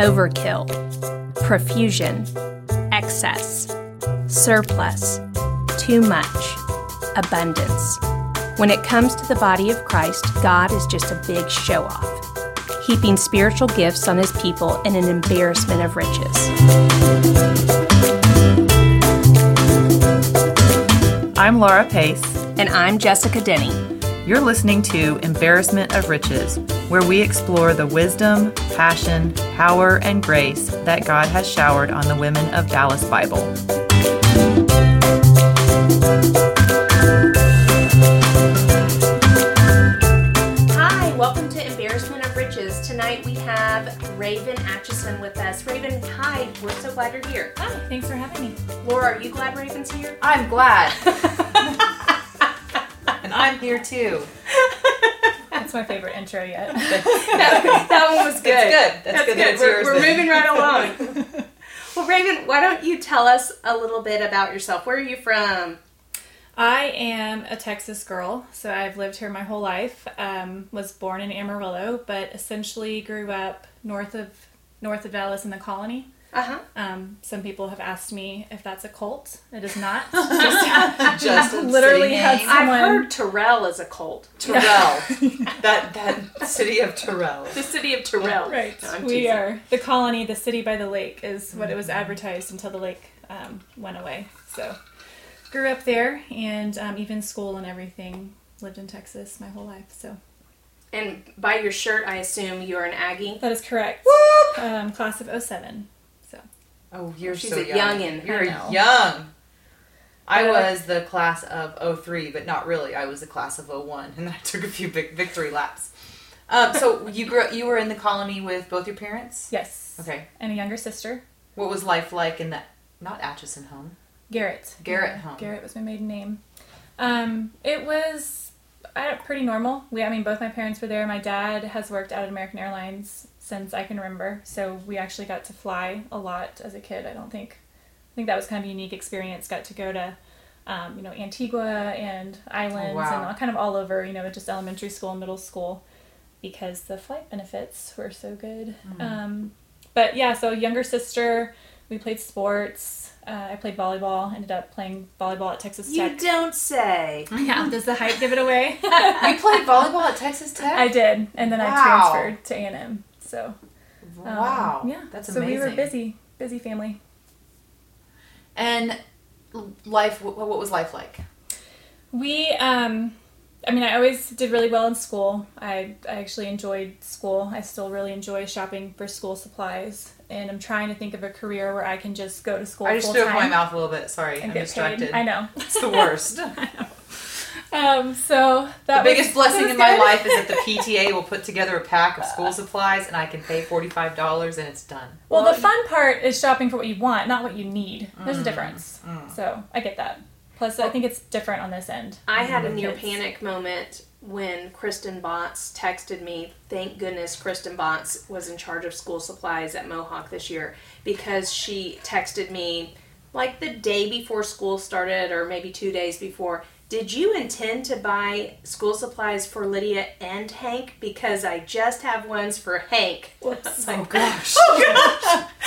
overkill, profusion, excess, surplus, too much, abundance. When it comes to the body of Christ, God is just a big show off, heaping spiritual gifts on his people in an embarrassment of riches. I'm Laura Pace. And I'm Jessica Denny. You're listening to Embarrassment of Riches, where we explore the wisdom, passion, power, and grace that God has showered on the women of Dallas Bible. Hi, welcome to Embarrassment of Riches. Tonight we have Raven Atchison with us. Raven, hi, we're so glad you're here. Hi, thanks for having me. Laura, are you glad Raven's here? I'm glad. and I'm here too. That's my favorite intro yet. that, that one was good. That's good. That's good that it's we're we're moving right along. well, Raven, why don't you tell us a little bit about yourself? Where are you from? I am a Texas girl, so I've lived here my whole life. Um, was born in Amarillo, but essentially grew up north of north of Dallas in the colony. Uh huh. Um, some people have asked me if that's a cult. It is not. Just Just Literally city had name. I've Someone- heard Terrell is a cult. Terrell. that that city of Terrell. The city of Terrell. right. No, I'm we teasing. are the colony, the city by the lake, is what it was advertised until the lake um, went away. So grew up there, and um, even school and everything. Lived in Texas my whole life. So And by your shirt, I assume you're an Aggie. that is correct. Um, class of 07. So Oh, you're She's so a young. youngin'. You're I know. young. I Uh, was the class of 03, but not really. I was the class of 01, and I took a few big victory laps. Um, so you grew you were in the colony with both your parents? yes. Okay. And a younger sister, What was life like in that not Atchison home? Garrett. Garrett home. Garrett was my maiden name. Um, it was uh, pretty normal. We, I mean, both my parents were there. My dad has worked out at American Airlines since I can remember, so we actually got to fly a lot as a kid. I don't think, I think that was kind of a unique experience. Got to go to, um, you know, Antigua and islands wow. and all, kind of all over. You know, just elementary school, and middle school, because the flight benefits were so good. Um, but yeah, so younger sister, we played sports. Uh, I played volleyball. Ended up playing volleyball at Texas Tech. You don't say. Yeah, does the hype give it away? You played volleyball at Texas Tech? I did, and then I transferred to A and M. So um, wow. yeah, That's so amazing. we were busy, busy family. And life, what, what was life like? We, um, I mean, I always did really well in school. I, I actually enjoyed school. I still really enjoy shopping for school supplies, and I'm trying to think of a career where I can just go to school I just full threw up time my mouth a little bit. Sorry, I'm distracted. paid. I know. It's the worst. Um, so that the was- biggest that blessing was in my good. life is that the PTA will put together a pack of school supplies and I can pay $45 and it's done. Well, the fun part is shopping for what you want, not what you need. There's Mm, a difference. So I get that. Plus, I think it's different on this end. I had a near Kids. panic moment when Kristen Botts texted me. Thank goodness Kristen Botts was in charge of school supplies at Mohawk this year because she texted me like the day before school started or maybe two days before. Did you intend to buy school supplies for Lydia and Hank? Because I just have ones for Hank. I was like, oh, gosh. oh gosh.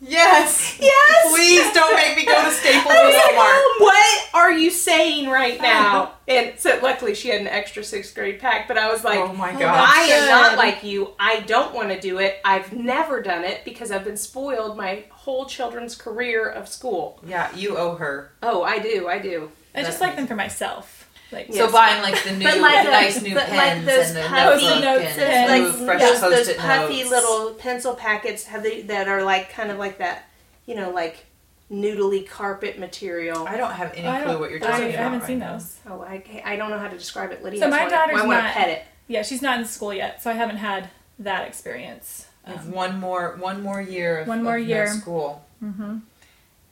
Yes. Yes. Please don't make me go to Staples or Walmart. What are you saying right now? And so luckily she had an extra sixth grade pack, but I was like, Oh my Oh, gosh. I am not like you. I don't want to do it. I've never done it because I've been spoiled my whole children's career of school. Yeah, you owe her. Oh, I do. I do. I just like them for myself. Like, Yeah. So buying like the new, But like the- nice new but like pens those and the puffy notebook notes and and- like, new fresh those, those puffy notes. little pencil packets have they, that are like kind of like that, you know, like noodly carpet material. I don't have any I clue what you're I, talking I about. I haven't right seen now. those. Oh, I, I don't know how to describe it. Lydia, So my daughter's I want to not- pet it. Yeah, she's not in school yet, so I haven't had that experience. Um, one more one more year of One more of no year. school. mhm.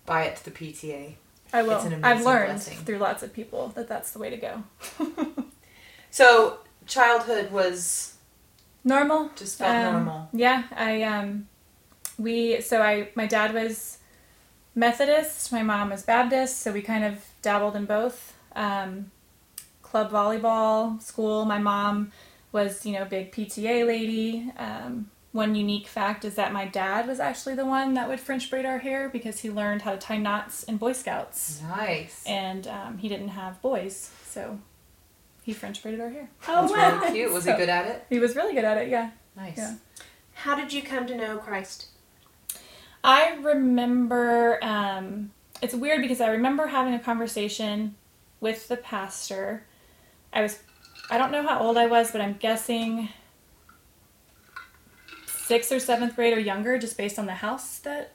Buy it to the PTA. I will. It's an I've learned blessing. through lots of people that that's the way to go. So childhood was Normal. just felt Um, normal. Yeah, I um, we so I my dad was Methodist, my mom was Baptist, so we kind of dabbled in both. Um, club volleyball, school. My mom was you know big PTA lady. Um, one unique fact is that my dad was actually the one that would French braid our hair because he learned how to tie knots in Boy Scouts, Nice. and um, he didn't have boys, so he French braided our hair. Oh, That's wow. really cute. Was he good at it? He was really good at it. Yeah. Nice. Yeah. How did you come to know Christ? I remember um, it's weird because I remember having a conversation with the pastor. I was I don't know how old I was, but I'm guessing sixth or seventh grade or younger, just based on the house that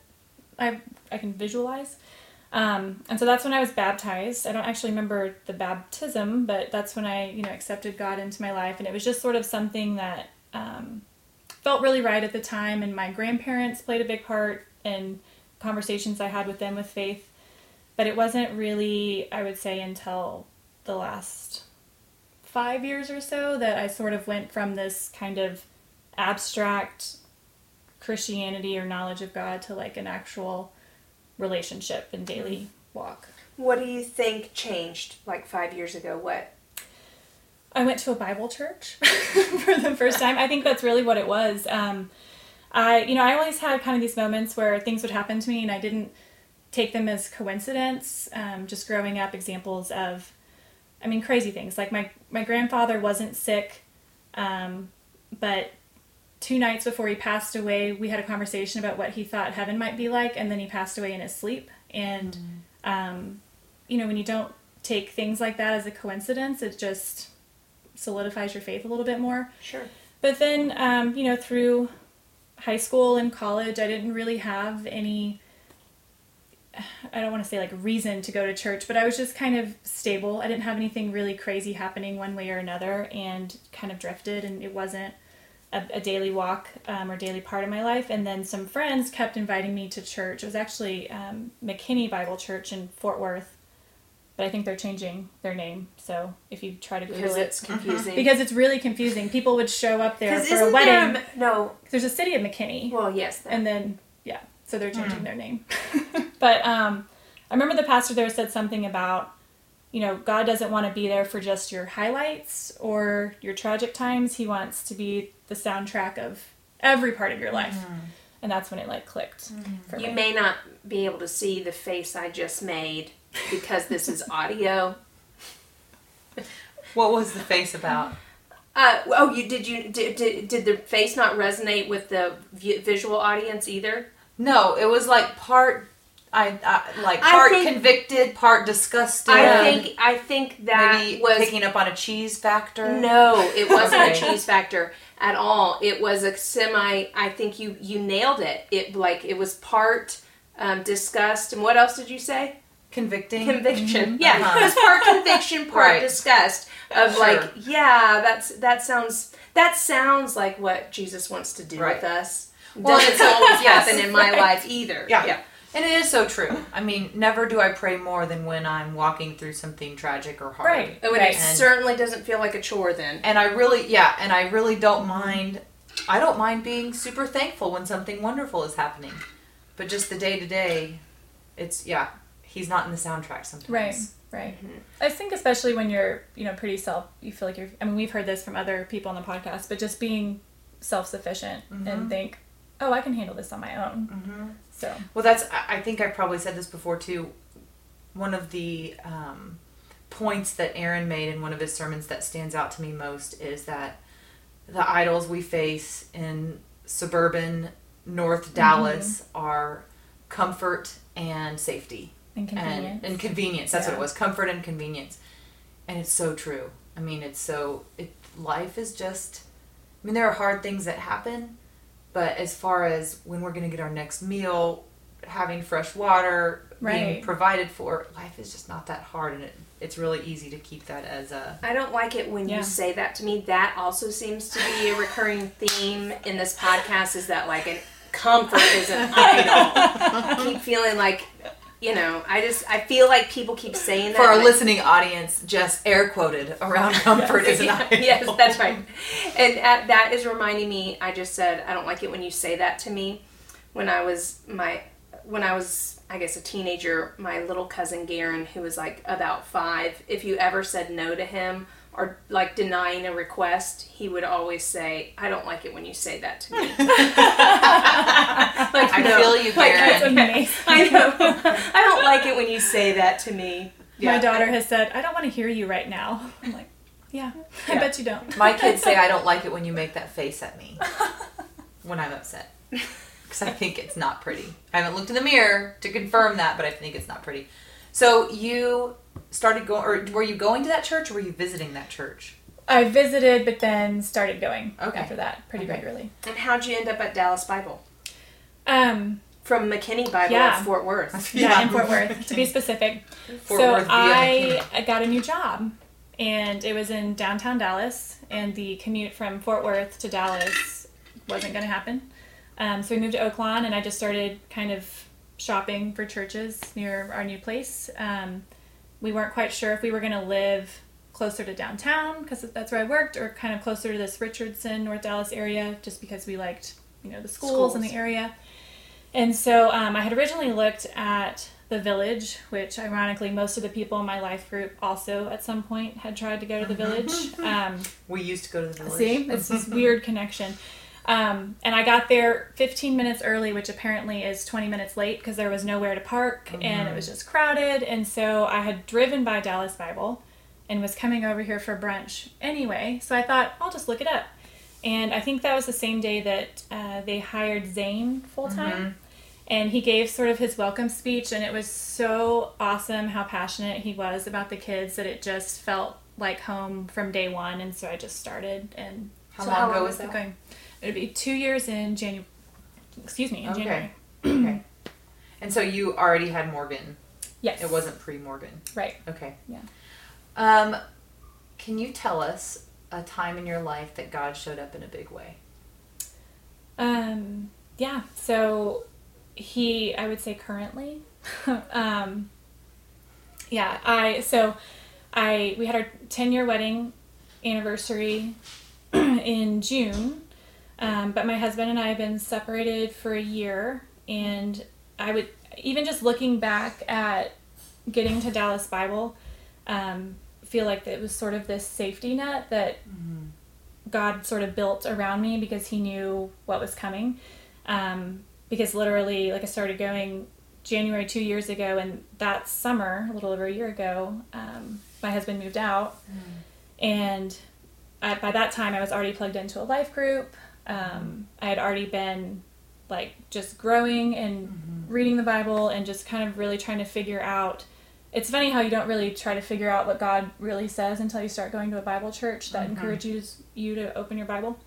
I I can visualize. Um, and so that's when I was baptized. I don't actually remember the baptism, but that's when I you know accepted God into my life, and it was just sort of something that um, felt really right at the time. And my grandparents played a big part in conversations I had with them with faith. But it wasn't really, I would say, until the last five years or so that I sort of went from this kind of abstract Christianity or knowledge of God to like an actual relationship and daily walk. What do you think changed like five years ago? What? I went to a Bible church for the first time. I think that's really what it was. Um, I, you know, I always had kind of these moments where things would happen to me and I didn't take them as coincidence. Um, just growing up, examples of, I mean, crazy things. Like my my grandfather wasn't sick, um, but two nights before he passed away, we had a conversation about what he thought heaven might be like, and then he passed away in his sleep. And, um, you know, when you don't take things like that as a coincidence, it just solidifies your faith a little bit more. Sure. But then, um, you know, through high school and college, I didn't really have any. I don't want to say like reason to go to church, but I was just kind of stable. I didn't have anything really crazy happening one way or another, and kind of drifted, and it wasn't a, a daily walk um, or daily part of my life. And then some friends kept inviting me to church. It was actually um, McKinney Bible Church in Fort Worth, but I think they're changing their name. So if you try to Google Because it, it's confusing. because it's really confusing. People would show up there for a wedding. there a no. There's a city of McKinney, Well, yes. And then yeah, so they're changing their name. but um, I remember the pastor there said something about, you know, God doesn't want to be there for just your highlights or your tragic times. He wants to be the soundtrack of every part of your life, and that's when it like clicked for you me. may not be able to see the face I just made because this is audio. What was the face about? Uh, oh, you did you did, did, did the face not resonate with the visual audience either? No, it was like part. I, I like I part think- convicted, part disgusted. I think I think that maybe was picking up on a cheese factor. no, it wasn't a cheese factor at all. It was a semi. I think you you nailed it. It like it was part um, disgust and what else did you say? convicting. Conviction. Yeah, Uh-huh. it was part conviction, part Right. disgust of Sure. like yeah, that's that sounds that sounds like what Jesus wants to do Right. with us. Well, Doesn't it's- always happen in my life either. Yeah. yeah. And it is so true. I mean, never do I pray more than when I'm walking through something tragic or hard. Right. Oh, and Right. it certainly doesn't feel like a chore then. And I really, yeah, and I really don't mind. I don't mind being super thankful when something wonderful is happening, but just the day to day, it's yeah. He's not in the soundtrack sometimes. Right, right. I think especially when you're, you know, pretty self, you feel like you're. I mean, we've heard this from other people on the podcast, but just being self-sufficient and think, oh, I can handle this on my own. Mm-hmm. So Well, that's. I think I probably said this before too. One of the um, points that Aaron made in one of his sermons that stands out to me most is that the idols we face in suburban North Dallas are comfort and safety inconvenient. and, and convenience. That's what it was comfort and convenience. And it's so true. I mean, it's so. It, life is just. I mean, there are hard things that happen, but as far as when we're going to get our next meal, having fresh water, being provided for, life is just not that hard, and it, it's really easy to keep that as a. I don't like it when Yeah. you say that to me. That also seems to be a recurring theme in this podcast is that like an comfort is an idol. I keep feeling like you know, I just I feel like people keep saying that. For our I- listening audience, just air quoted around comfort is an idol. yes, that's right. And uh, that is reminding me. I just said I don't like it when you say that to me. When I was my, when I was I guess a teenager, my little cousin Garen, who was like about five, if you ever said no to him or like denying a request, he would always say, "I don't like it when you say that to me." like, I no. feel you, Like, Karen. That's amazing. I know. I don't like it when you say that to me. My daughter has said, I don't want to hear you right now. I'm like, yeah, I bet you don't. My kids say I don't like it when you make that face at me when I'm upset. Because I think it's not pretty. I haven't looked in the mirror to confirm that, but I think it's not pretty. So you started going, or were you going to that church or were you visiting that church? I visited, but then started going Okay. after that pretty Okay. regularly. And how'd you end up at Dallas Bible? Um, From McKinney Bible Yeah. at Fort Worth. yeah, Yeah. in Fort Worth, to be specific. Fort so Worth via I, I got a new job, and it was in downtown Dallas, and the commute from Fort Worth to Dallas wasn't going to happen. Um, so we moved to Oaklawn, and I just started kind of shopping for churches near our new place. Um, we weren't quite sure if we were going to live closer to downtown because that's where I worked, or kind of closer to this Richardson, North Dallas area, just because we liked you know the schools, in the area. And so um, I had originally looked at the village, which ironically most of the people in my life group also at some point had tried to go to the village. Um, We used to go to the village. see, it's this weird connection. Um, and I got there 15 minutes early, which apparently is 20 minutes late because there was nowhere to park and it was just crowded. And so I had driven by Dallas Bible and was coming over here for brunch anyway. So I thought, I'll just look it up. And I think that was the same day that uh, they hired Zane full time. And he gave sort of his welcome speech, and it was so awesome how passionate he was about the kids that it just felt like home from day one. And so I just started and How So long how ago was was that? going. It'd be two years in January. Excuse me, in Okay. January. okay. And so you already had Morgan. Yes. It wasn't pre Morgan. right. Okay. Yeah. Um, can you tell us a time in your life that God showed up in a big way? Um, yeah. So he, I would say, currently. um, yeah. I so I we had our ten year wedding anniversary in June, um, but my husband and I have been separated for a year, and I would even just looking back at getting to Dallas Bible, um, feel like it was sort of this safety net that God sort of built around me because He knew what was coming. Um, because literally, like I started going January two years ago, and that summer, a little over a year ago, um, my husband moved out, and I, by that time, I was already plugged into a life group. Um, I had already been like just growing and reading the Bible and just kind of really trying to figure out. It's funny how you don't really try to figure out what God really says until you start going to a Bible church that encourages you to open your Bible.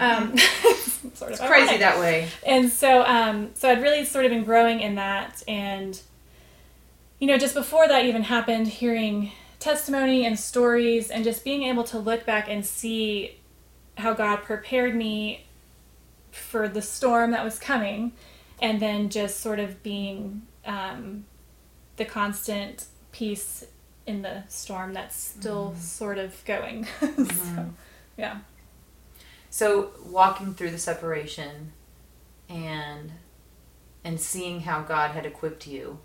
Um, sort of It's crazy that way. And so, um, so I'd really sort of been growing in that, and you know, just before that even happened, hearing testimony and stories, and just being able to look back and see how God prepared me for the storm that was coming, and then just sort of being um, the constant peace in the storm that's still sort of going. so, yeah. So walking through the separation and and seeing how God had equipped you,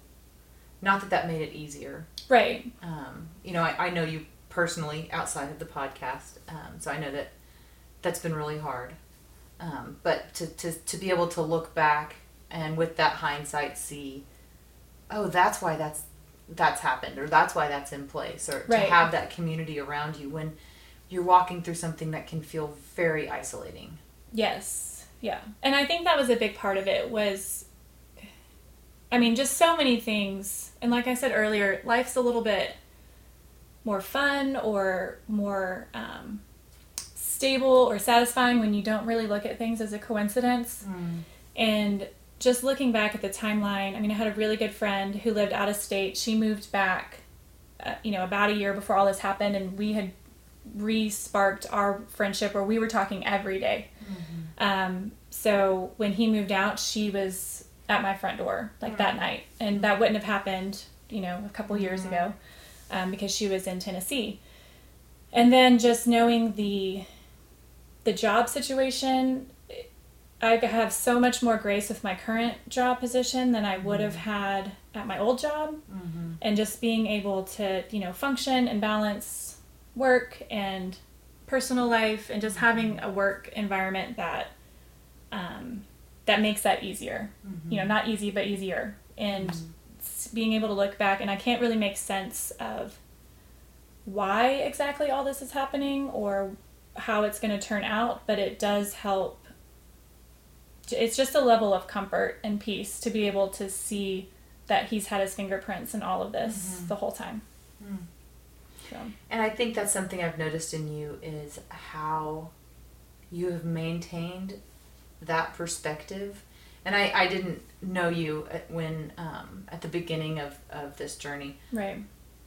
not that that made it easier. Right. Um, you know, I, I know you personally outside of the podcast, um, so I know that that's been really hard. Um, but to, to, to be able to look back and with that hindsight see, oh, that's why that's that's happened, or that's why that's in place, or to have that community around you when you're walking through something that can feel very isolating. Yes. Yeah. And I think that was a big part of it was I mean, just so many things. And like I said earlier, life's a little bit more fun or more um, stable or satisfying when you don't really look at things as a coincidence. And just looking back at the timeline, I mean, I had a really good friend who lived out of state. She moved back, uh, you know, about a year before all this happened, and we had re-sparked our friendship where we were talking every day. Um, so when he moved out, she was at my front door like that night, and that wouldn't have happened, you know, a couple years ago, um, because she was in Tennessee. And then just knowing the the job situation, I have so much more grace with my current job position than I would have mm-hmm. had at my old job, mm-hmm. and just being able to, you know, function and balance work and personal life and just having mm-hmm. a work environment that um, that makes that easier. You know, not easy but easier, and s- being able to look back and I can't really make sense of why exactly all this is happening or how it's going to turn out, but it does help. It's just a level of comfort and peace to be able to see that he's had his fingerprints in all of this the whole time. So, And I think that's something I've noticed in you is how you have maintained that perspective. And I, I didn't know you at, when um, at the beginning of, of this journey, right.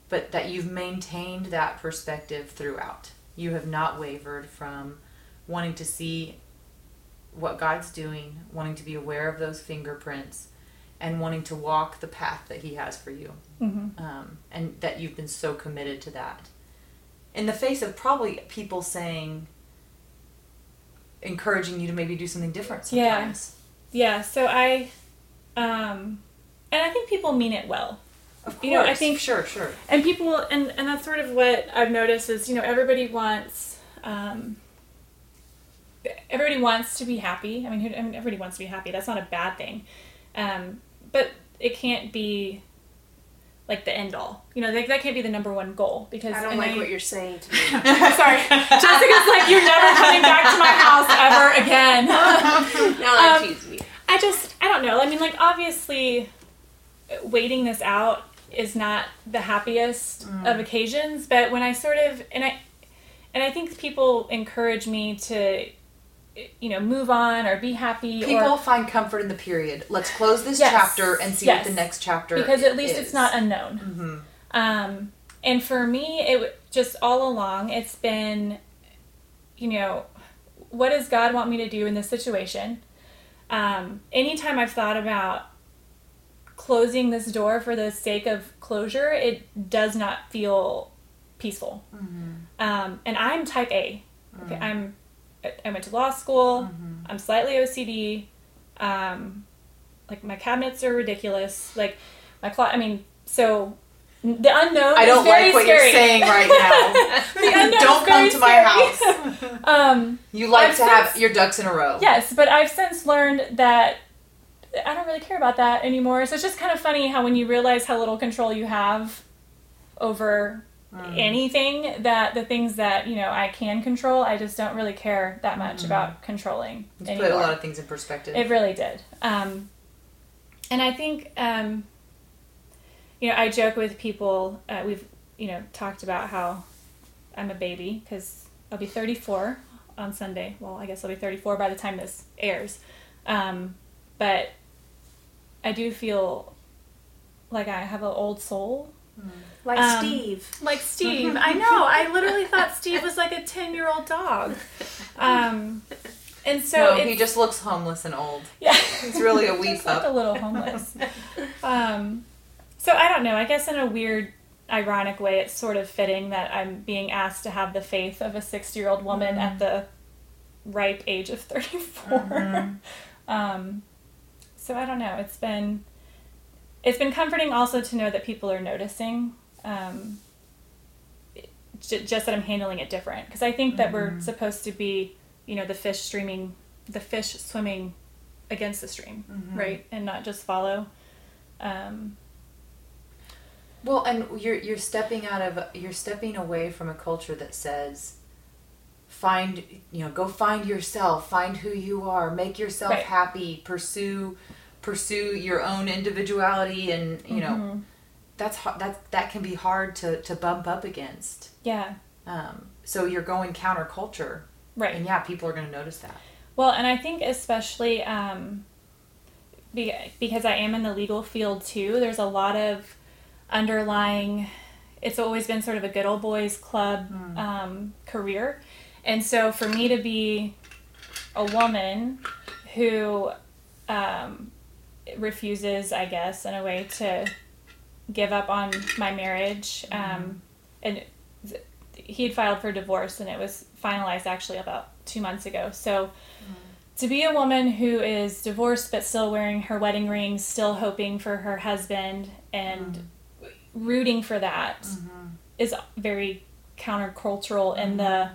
but that you've maintained that perspective throughout. You have not wavered from wanting to see what God's doing, wanting to be aware of those fingerprints, and wanting to walk the path that He has for you hmm um, and that you've been so committed to that in the face of probably people saying encouraging you to maybe do something different Yeah. sometimes Yeah, so I, um, and I think people mean it well. Of course You know, I think- sure sure. And people and and that's sort of what i've noticed is you know everybody wants um everybody wants to be happy. I mean, who, I mean everybody wants to be happy. That's not a bad thing. Um but it can't be like the end all. You know that, that can't be the number one goal because I don't like what you're saying to me. sorry. Jessica's like you're never coming back to my house ever again. Now that Um, tease me. I just I don't know. I mean, like obviously, waiting this out is not the happiest of occasions, but when I sort of and I and I think people encourage me to you know move on or be happy people or find comfort in the period let's close this Yes. chapter and see Yes. what the next chapter is. because at least is. it's not unknown. Mhm. Um, and for me, it just all along, it's been, you know, what does God want me to do in this situation? Um, anytime I've thought about closing this door for the sake of closure, it does not feel peaceful. Um, and I'm type A. Okay, I'm. I went to law school. I'm slightly OCD. Um, like my cabinets are ridiculous. Like my closet. I mean, so the unknown. i don't like what scary. you're saying right now The unknown don't come to my scary. house Um, you like I've to have your ducks in a row yes, but I've since learned that I don't really care about that anymore. So it's just kind of funny how when you realize how little control you have over anything, that the things that you know I can control, I just don't really care that much about controlling It's anymore. put a lot of things in perspective It really did. Um, and I think, um, you know, I joke with people. Uh, we've, you know, talked about how I'm a baby because I'll be 34 on Sunday. Well, I guess I'll be 34 by the time this airs. Um, but I do feel like I have an old soul. Like um, Steve. Like Steve. I know. I literally thought Steve was like a 10 year old dog. Um, and so no, he just looks homeless and old. yeah. He's really a wee Just like a little homeless. um, so I don't know. I guess in a weird, ironic way, it's sort of fitting that I'm being asked to have the faith of a 60 year old woman at the ripe age of 34. um, so I don't know. It's been it's been comforting also to know that people are noticing. Um, j- just that I'm handling it different because I think that we're supposed to be, you know, the fish streaming, the fish swimming against the stream, right, and not just follow. Um, Well, and you're you're stepping out of you're stepping away from a culture that says find you know go find yourself, find who you are, make yourself Right. happy, pursue pursue your own individuality and you know mhm. that's that that can be hard to to bump up against. yeah, Um, so you're going counterculture, right. and yeah, people are going to notice that. Well, and I think especially um, be, because I am in the legal field too, there's a lot of underlying. It's always been sort of a good old boys club um, career, and so for me to be a woman who um, refuses, I guess, in a way to give up on my marriage, mm-hmm. um, and th- he had filed for divorce, and it was finalized actually about two months ago. So mm-hmm. to be a woman who is divorced but still wearing her wedding ring, still hoping for her husband, and mm-hmm. rooting for that is very countercultural in the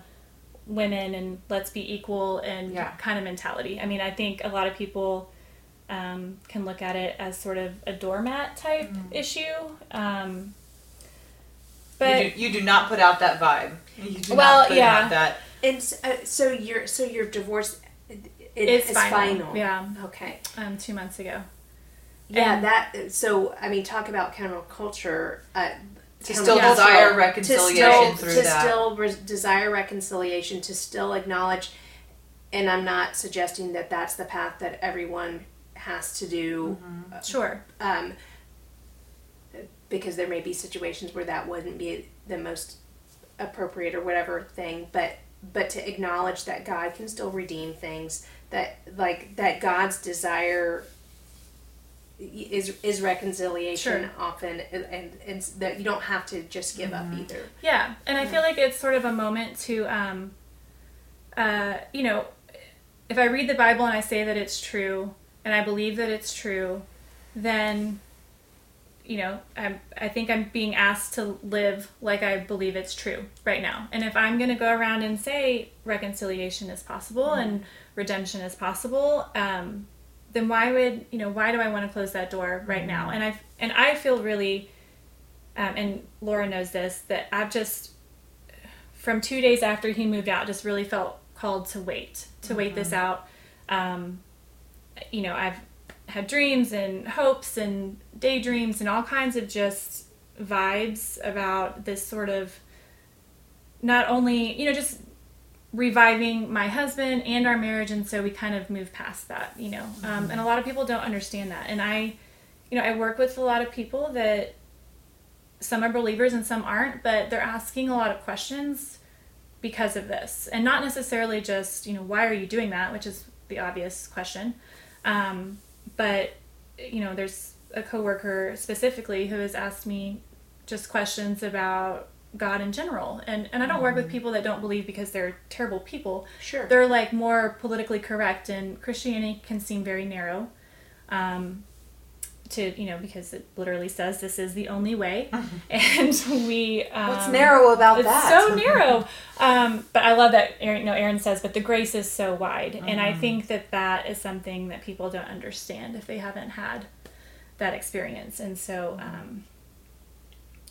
women and let's be equal and Yeah. kind of mentality. I mean, I think a lot of people um, can look at it as sort of a doormat type issue. Um, but you, do, you do not put out that vibe. You do Well, not put yeah. out that. And s- uh, so your so your divorce it, it's is final. final. Yeah, Okay. um, two months ago. Yeah, And- that. So I mean, talk about counterculture. Uh, To still countercultural- desire to reconciliation still, through to that. still re- desire reconciliation, to still acknowledge. And I'm not suggesting that that's the path that everyone has to do, Sure. um, because there may be situations where that wouldn't be the most appropriate or whatever thing. But but to acknowledge that God can still redeem things, that like that God's desire is is reconciliation Sure. often and, and and that you don't have to just give up either Yeah, and I feel like it's sort of a moment to, um, uh, you know, if I read the Bible and I say that it's true and I believe that it's true, then, you know, I I think I'm being asked to live like I believe it's true right now. And if I'm going to go around and say reconciliation is possible and redemption is possible, um, then why would you know why do I want to close that door right now? And I and I feel really um, and Laura knows this, that I've just, from two days after he moved out, just really felt called to wait, to wait this out. Um, you know, I've had dreams and hopes and daydreams and all kinds of just vibes about this sort of not only, you know, just reviving my husband and our marriage. And so we kind of move past that, you know. Um, and a lot of people don't understand that. And I, you know, I work with a lot of people that some are believers and some aren't, but they're asking a lot of questions because of this. And not necessarily just, you know, why are you doing that, which is the obvious question. Um, but, you know, there's a coworker specifically who has asked me just questions about God in general. And and I don't work with people that don't believe because they're terrible people. sure They're like more politically correct and Christianity can seem very narrow. Um, to you know because it literally says this is the only way. And we um, What's narrow about that? it's that? so narrow. Um, but i love that aaron no aaron says but the grace is so wide. And i think that that is something that people don't understand if they haven't had that experience. And so um,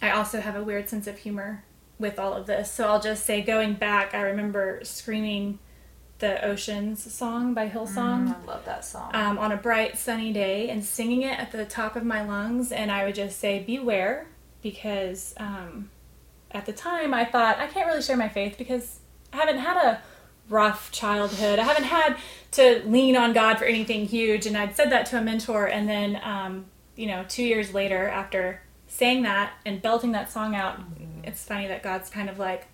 i also have a weird sense of humor with all of this. So i'll just say going back i remember screaming the oceans song by hillsong I love that song. um, on a bright sunny day and singing it at the top of my lungs. And i would just say beware because um, at the time i thought i can't really share my faith because i haven't had a rough childhood. I haven't had to lean on god for anything huge. And i'd said that to a mentor. And then um, you know two years later after saying that and belting that song out it's funny that god's kind of like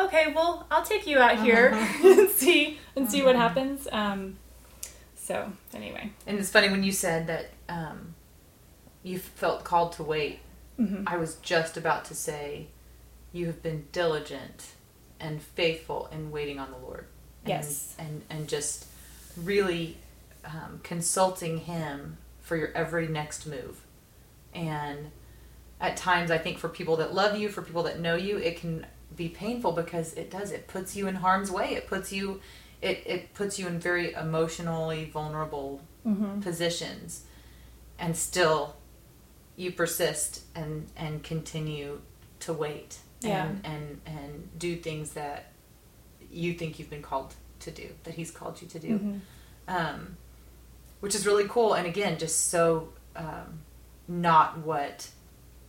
okay well i'll take you out here and see and see what happens um, so anyway, And it's funny when you said that um, you felt called to wait. Mhm. I was just about to say, you have been diligent and faithful in waiting on the Lord. And, Yes. And and just really um, consulting Him for your every next move. And at times, I think for people that love you, for people that know you, it can be painful because it does. It puts you in harm's way. It puts you. It, it puts you in very emotionally vulnerable Mm-hmm. positions and still you persist and and continue to wait Yeah. and and and do things that you think you've been called to do that he's called you to do Mhm. um, which is really cool and again just so um, not what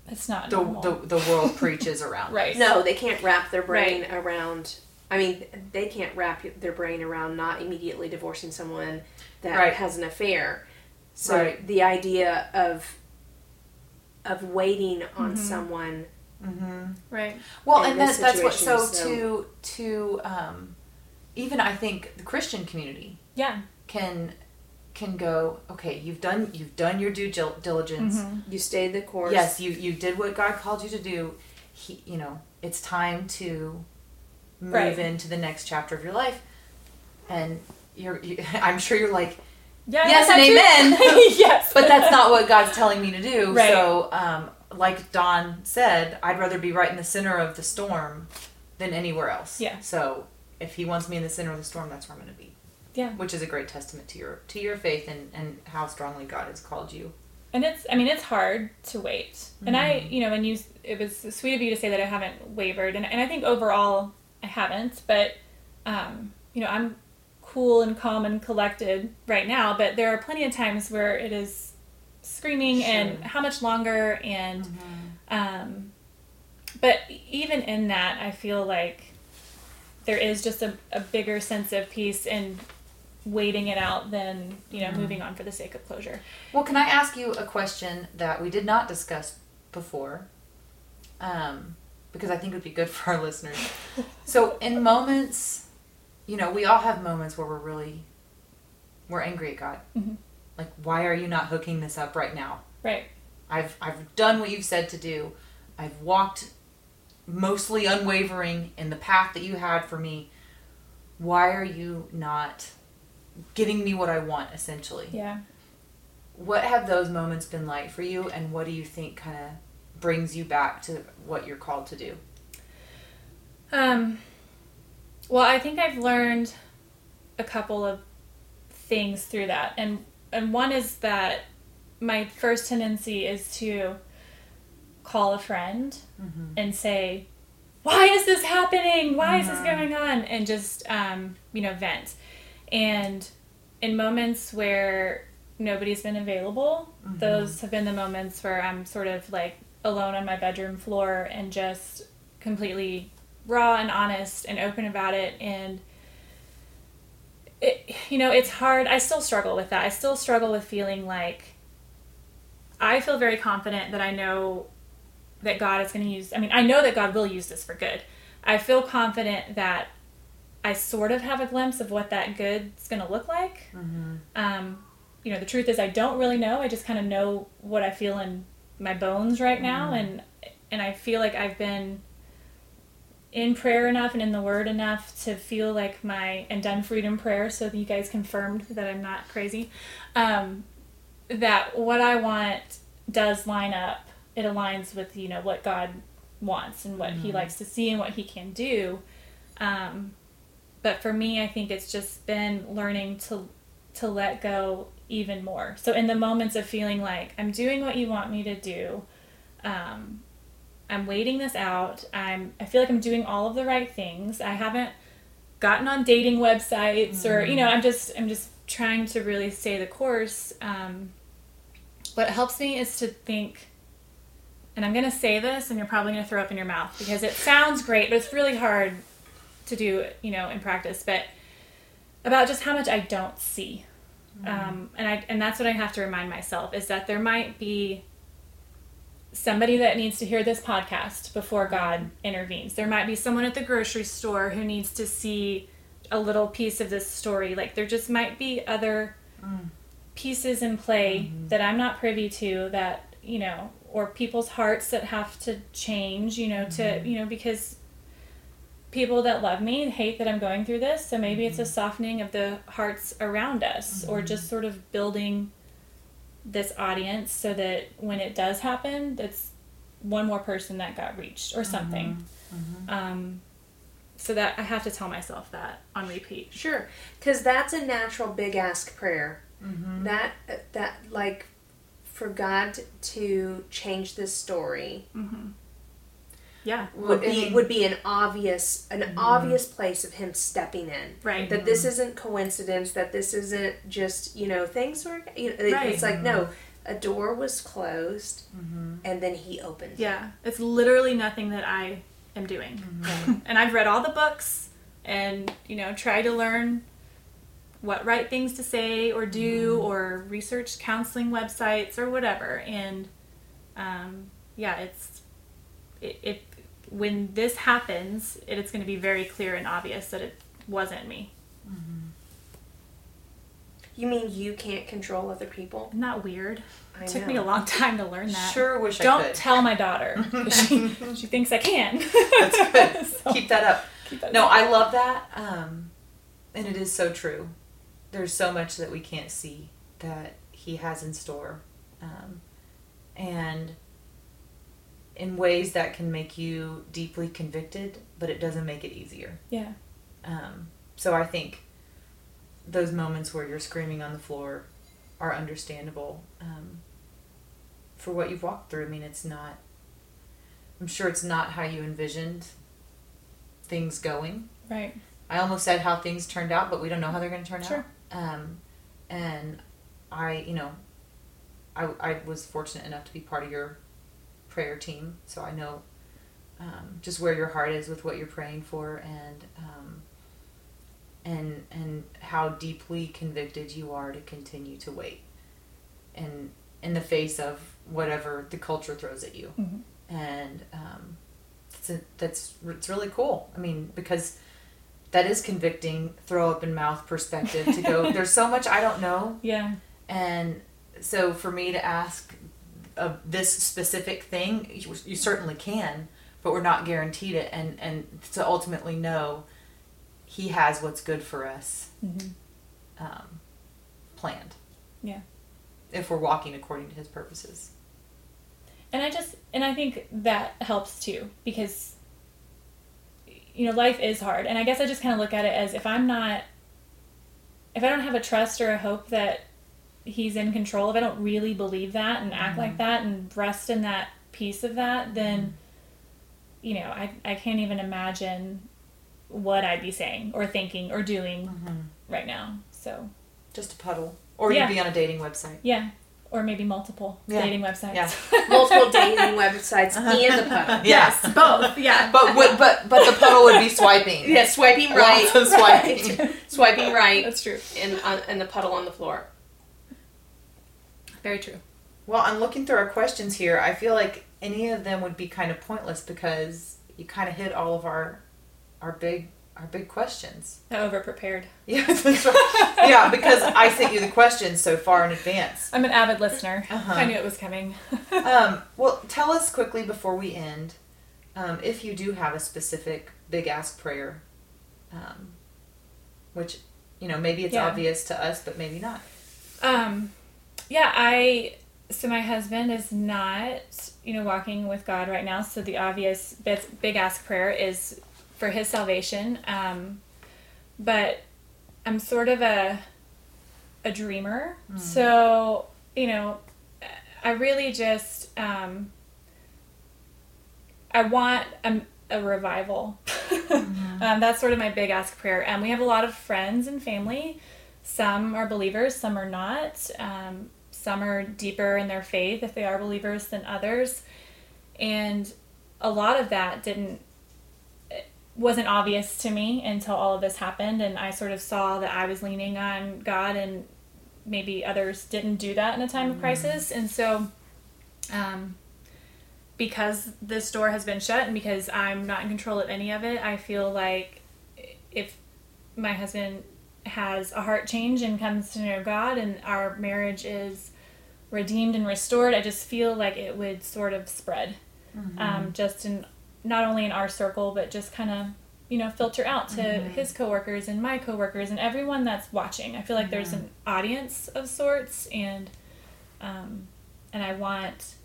it's not the, the, the world preaches around right. no they can't wrap their brain around i mean they can't wrap their brain around not immediately divorcing someone that Right. has an affair so Right. the idea of of waiting on Mhm. someone mm-hmm. Right. Well, and this that, that's what. So situation, to to um, even I think the Christian community Yeah. can can go. Okay, you've done you've done your due dil- diligence. Mhm. you stayed the course Yes, you you did what God called you to do. He, you know, it's time to move Right. into the next chapter of your life, and you're. You, I'm sure you're like, Yeah. Yes and amen. yes. but that's not what God's telling me to do. Right. So, um, like Don said, I'd rather be right in the center of the storm than anywhere else. Yeah. So if he wants me in the center of the storm, that's where I'm going to be. Yeah. Which is a great testament to your to your faith and and how strongly God has called you. and it's i mean it's hard to wait. And i Mm-hmm. you know and you it was sweet of you to say that i haven't wavered. And, and i think overall i haven't. But um you know i'm cool and calm and collected right now. But there are plenty of times where it is screaming and how much longer? And um but even in that i feel like there is just a, a bigger sense of peace in waiting it out than you know moving on for the sake of closure Well, can I ask you a question that we did not discuss before? Um, because I think it would be good for our listeners. So, in moments, you know, we all have moments where we're really we're angry at God. Mhm. Like, why are you not hooking this up right now? right I've I've done what you've said to do. I've walked mostly unwavering in the path that you had for me. Why are you not getting me what I want essentially? yeah What have those moments been like for you and what do you think kind of brings you back to what you're called to do? Um, well, I think I've learned a couple of things through that, and and one is that my first tendency is to call a friend and say, "Why is this happening? Why is this going on?" and just um, you know vent. And in moments where nobody's been available, mm-hmm. those have been the moments where I'm sort of like alone on my bedroom floor and just completely raw and honest and open about it. And it you know it's hard. I still struggle with that. I still struggle with feeling like i feel very confident that i know that god is going to use i mean i know that god will use this for good. I feel confident that i sort of have a glimpse of what that good's going to look like. Um, you know the truth is i don't really know. I just kind of know what i feel in my bones right now and and i feel like i've been in prayer enough and in the word enough to feel like my and done freedom prayer so that you guys confirmed that i'm not crazy um, that what i want does line up. It aligns with you know what god wants and what he likes to see and what he can do. Um, but for me i think it's just been learning to to let go even more so in the moments of feeling like i'm doing what you want me to do um, I'm waiting this out. I'm I feel like I'm doing all of the right things. I haven't gotten on dating websites or you know, I'm just I'm just trying to really stay the course. Um, what helps me is to think and I'm going to say this and you're probably going to throw up in your mouth because it sounds great, but it's really hard to do, you know, in practice, but about just how much I don't see. Mm-hmm. Um, and I and that's what I have to remind myself is that there might be somebody that needs to hear this podcast before mm-hmm. God intervenes. There might be someone at the grocery store who needs to see a little piece of this story. Like there just might be other mm. pieces in play mm-hmm. that I'm not privy to that, you know, or people's hearts that have to change, you know, to, you know, because people that love me hate that I'm going through this. So maybe it's a mm-hmm. softening of the hearts around us or mm-hmm. just sort of building this audience so that when it does happen, that's one more person that got reached or something. Mm-hmm. Um, so that I have to tell myself that on repeat. Sure, because that's a natural big ask prayer. Mm-hmm. That that like for God to change this story Yeah. would be would be an obvious an mm-hmm. obvious place of Him stepping in. Right. That this isn't coincidence. That this isn't just you know things were. You know, Right. It's like no, a door was closed, mm-hmm. and then He opened. Yeah. It's literally nothing that I am doing. Mm-hmm. and I've read all the books and, you know, try to learn what right things to say or do or research counseling websites or whatever. And um, yeah, it's it, it when this happens, it, it's going to be very clear and obvious that it wasn't me. You mean you can't control other people? Isn't that weird? I It took know. me a long time to learn that. Sure wish I Don't could. tell my daughter. She, she thinks I can. That's good. So, Keep that up. keep that No, up. I love that. Um, and it is so true. There's so much that we can't see that he has in store. Um, and in ways that can make you deeply convicted, but it doesn't make it easier. Yeah. Um, so I think those moments where you're screaming on the floor are understandable um, for what you've walked through. I mean, it's not. I'm sure it's not how you envisioned things going. Right. I almost said how things turned out, but we don't know how they're going to turn Sure. out. Um, and I, you know, I, I was fortunate enough to be part of your prayer team, so I know um, just where your heart is with what you're praying for, and um, and and how deeply convicted you are to continue to wait, and in the face of whatever the culture throws at you, Mhm. and um, it's a, that's it's really cool. I mean, because that is convicting, throw up in mouth perspective to go. There's so much I don't know, Yeah. and so for me to ask of this specific thing, you, you certainly can, but we're not guaranteed it, and and to ultimately know He has what's good for us hmm um, planned. Yeah. If we're walking according to His purposes. And I just and I think that helps too because you know life is hard and I guess I just kind of look at it as if I'm not if I don't have a trust or a hope that he's in control if I don't really believe that and act like mm-hmm. that and rest in that peace of that then mm-hmm. you know I I can't even imagine what I'd be saying or thinking or doing mm-hmm. right now so Just a puddle, or Yeah. you'd be on a dating website. yeah or maybe multiple Yeah. dating websites Yeah. Multiple dating websites uh-huh. and the puddle. Yes, both yeah but would, but but the puddle would be swiping. Yeah, swiping right. Lots of swiping. right. swiping right, that's true and on, and the puddle on the floor. Very true Well, I'm looking through our questions here. I feel like any of them would be kind of pointless because you kind of hit all of our our big our big questions. I over prepared. Yeah, right. yeah, because I sent you the questions so far in advance. I'm an avid listener. Uh-huh. I knew it was coming. Um, well, tell us quickly before we end um, if you do have a specific big ask prayer, um, which you know maybe it's Yeah. obvious to us, but maybe not. um, yeah, I. So my husband is not, you know, walking with God right now. So the obvious big, big ask prayer is for his salvation. Um, but I'm sort of a a dreamer. So you know, I really just um, I want a, a revival. um, that's sort of my big ask prayer. And we have a lot of friends and family. Some are believers, some are not. Um, some are deeper in their faith if they are believers than others. And a lot of that didn't wasn't obvious to me until all of this happened and I sort of saw that I was leaning on God and maybe others didn't do that in a time of crisis. And so um, because this door has been shut and because I'm not in control of any of it, I feel like if my husband has a heart change and comes to know God and our marriage is redeemed and restored, I just feel like it would sort of spread. Um, just in not only in our circle, but just kind of you know filter out to his coworkers and my coworkers and everyone that's watching. I feel like there's an audience of sorts, and um, and I want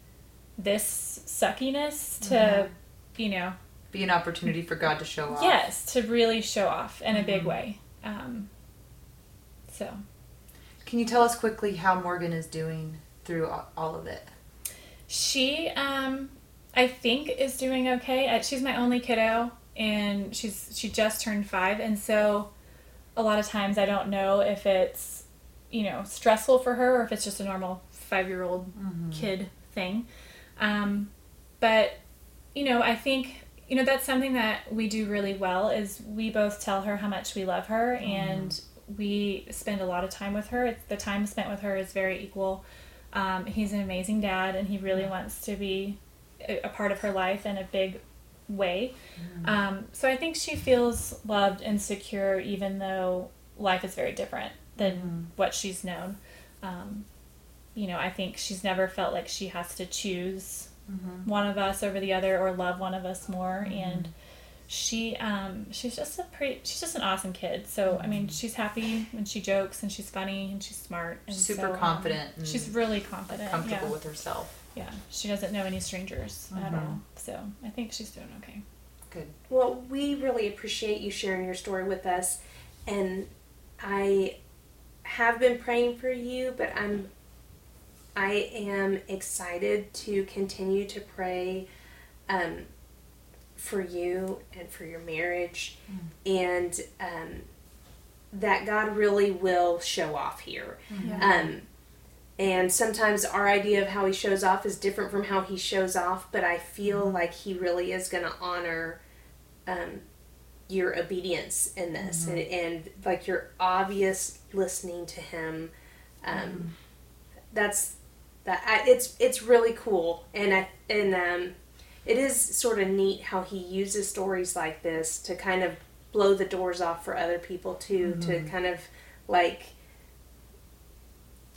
this suckiness to you know Be an opportunity for God to show off. yes to really show off in a big way. Um, so Can you tell us quickly how Morgan is doing through all of it? She, um, I think, is doing okay. She's my only kiddo, and she's she just turned five, and so a lot of times I don't know if it's you know stressful for her or if it's just a normal five year old kid thing. Um, but you know, I think you know that's something that we do really well is we both tell her how much we love her and we spend a lot of time with her. It's, the time spent with her is very equal. Um, he's an amazing dad, and he really wants to be a, a part of her life in a big way. Um, so I think she feels loved and secure, even though life is very different than what she's known. Um, you know, I think she's never felt like she has to choose one of us over the other or love one of us more. And she, um, she's just a pretty, she's just an awesome kid. So I mean, she's happy and she jokes and she's funny and she's smart and Super so, um, confident and she's really confident. Comfortable yeah. with herself. Yeah, she doesn't know any strangers at Mhm. all. So I think she's doing okay. Good. Well, we really appreciate you sharing your story with us, and I have been praying for you, but I'm I am excited to continue to pray um, for you and for your marriage, and um, that God really will show off here. Yeah. Um, and sometimes our idea of how he shows off is different from how he shows off, but I feel like he really is going to honor um, your obedience in this and, and like your obvious listening to him. Um, That's that. I, it's it's really cool, and I and um, it is sort of neat how he uses stories like this to kind of blow the doors off for other people too, to kind of like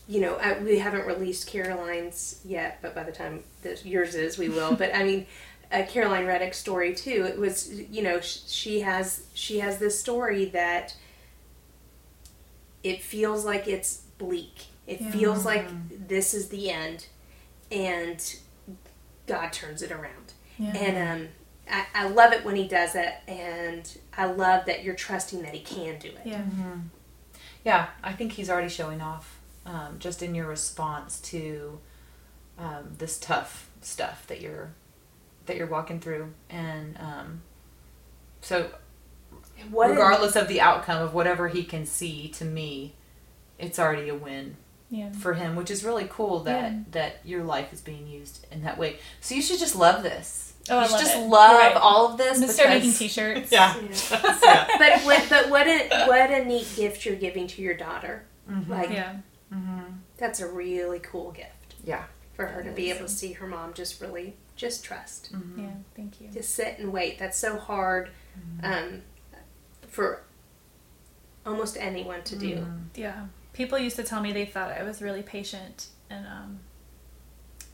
you know, I, we haven't released Caroline's yet, but by the time this, yours is, we will. but I mean, uh, Caroline Reddick's story too. It was, you know, sh- she has she has this story that it feels like it's bleak. It Yeah. feels like this is the end, and God turns it around. Yeah. And um, I, I love it when He does it, and I love that you're trusting that He can do it. yeah. Yeah, I think he's already showing off um, just in your response to um, this tough stuff that you're that you're walking through, and um, so What an- regardless of the outcome of whatever he can see, to me, it's already a win Yeah. for him, which is really cool that Yeah. that your life is being used in that way. So you should just love this. Oh, I you should love just it. love right. all of this. I'm start making T-shirts. Yeah. Yeah. but what but what a what a neat gift you're giving to your daughter. Mm-hmm. Like Yeah. Mm-hmm. that's a really cool gift Yeah. for her to be able to see her mom just really just trust, mm-hmm. Yeah. Thank you. just sit and wait. That's so hard um, for almost anyone to do. Yeah. People used to tell me they thought I was really patient, and um,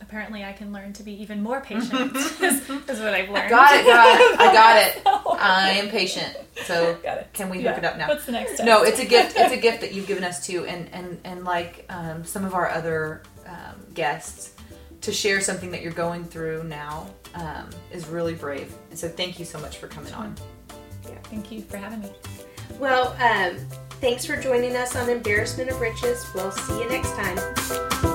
apparently I can learn to be even more patient. is, is what I've learned. Got it, got it. I got it. I am patient. So can we Yeah. hook it up now? What's the next step? No, it's a gift. It's a gift that you've given us too, and and and like um, some of our other um, guests, to share something that you're going through now um, is really brave. And so thank you so much for coming on. Yeah, thank you for having me. Well, um, thanks for joining us on Embarrassment of Riches. We'll see you next time.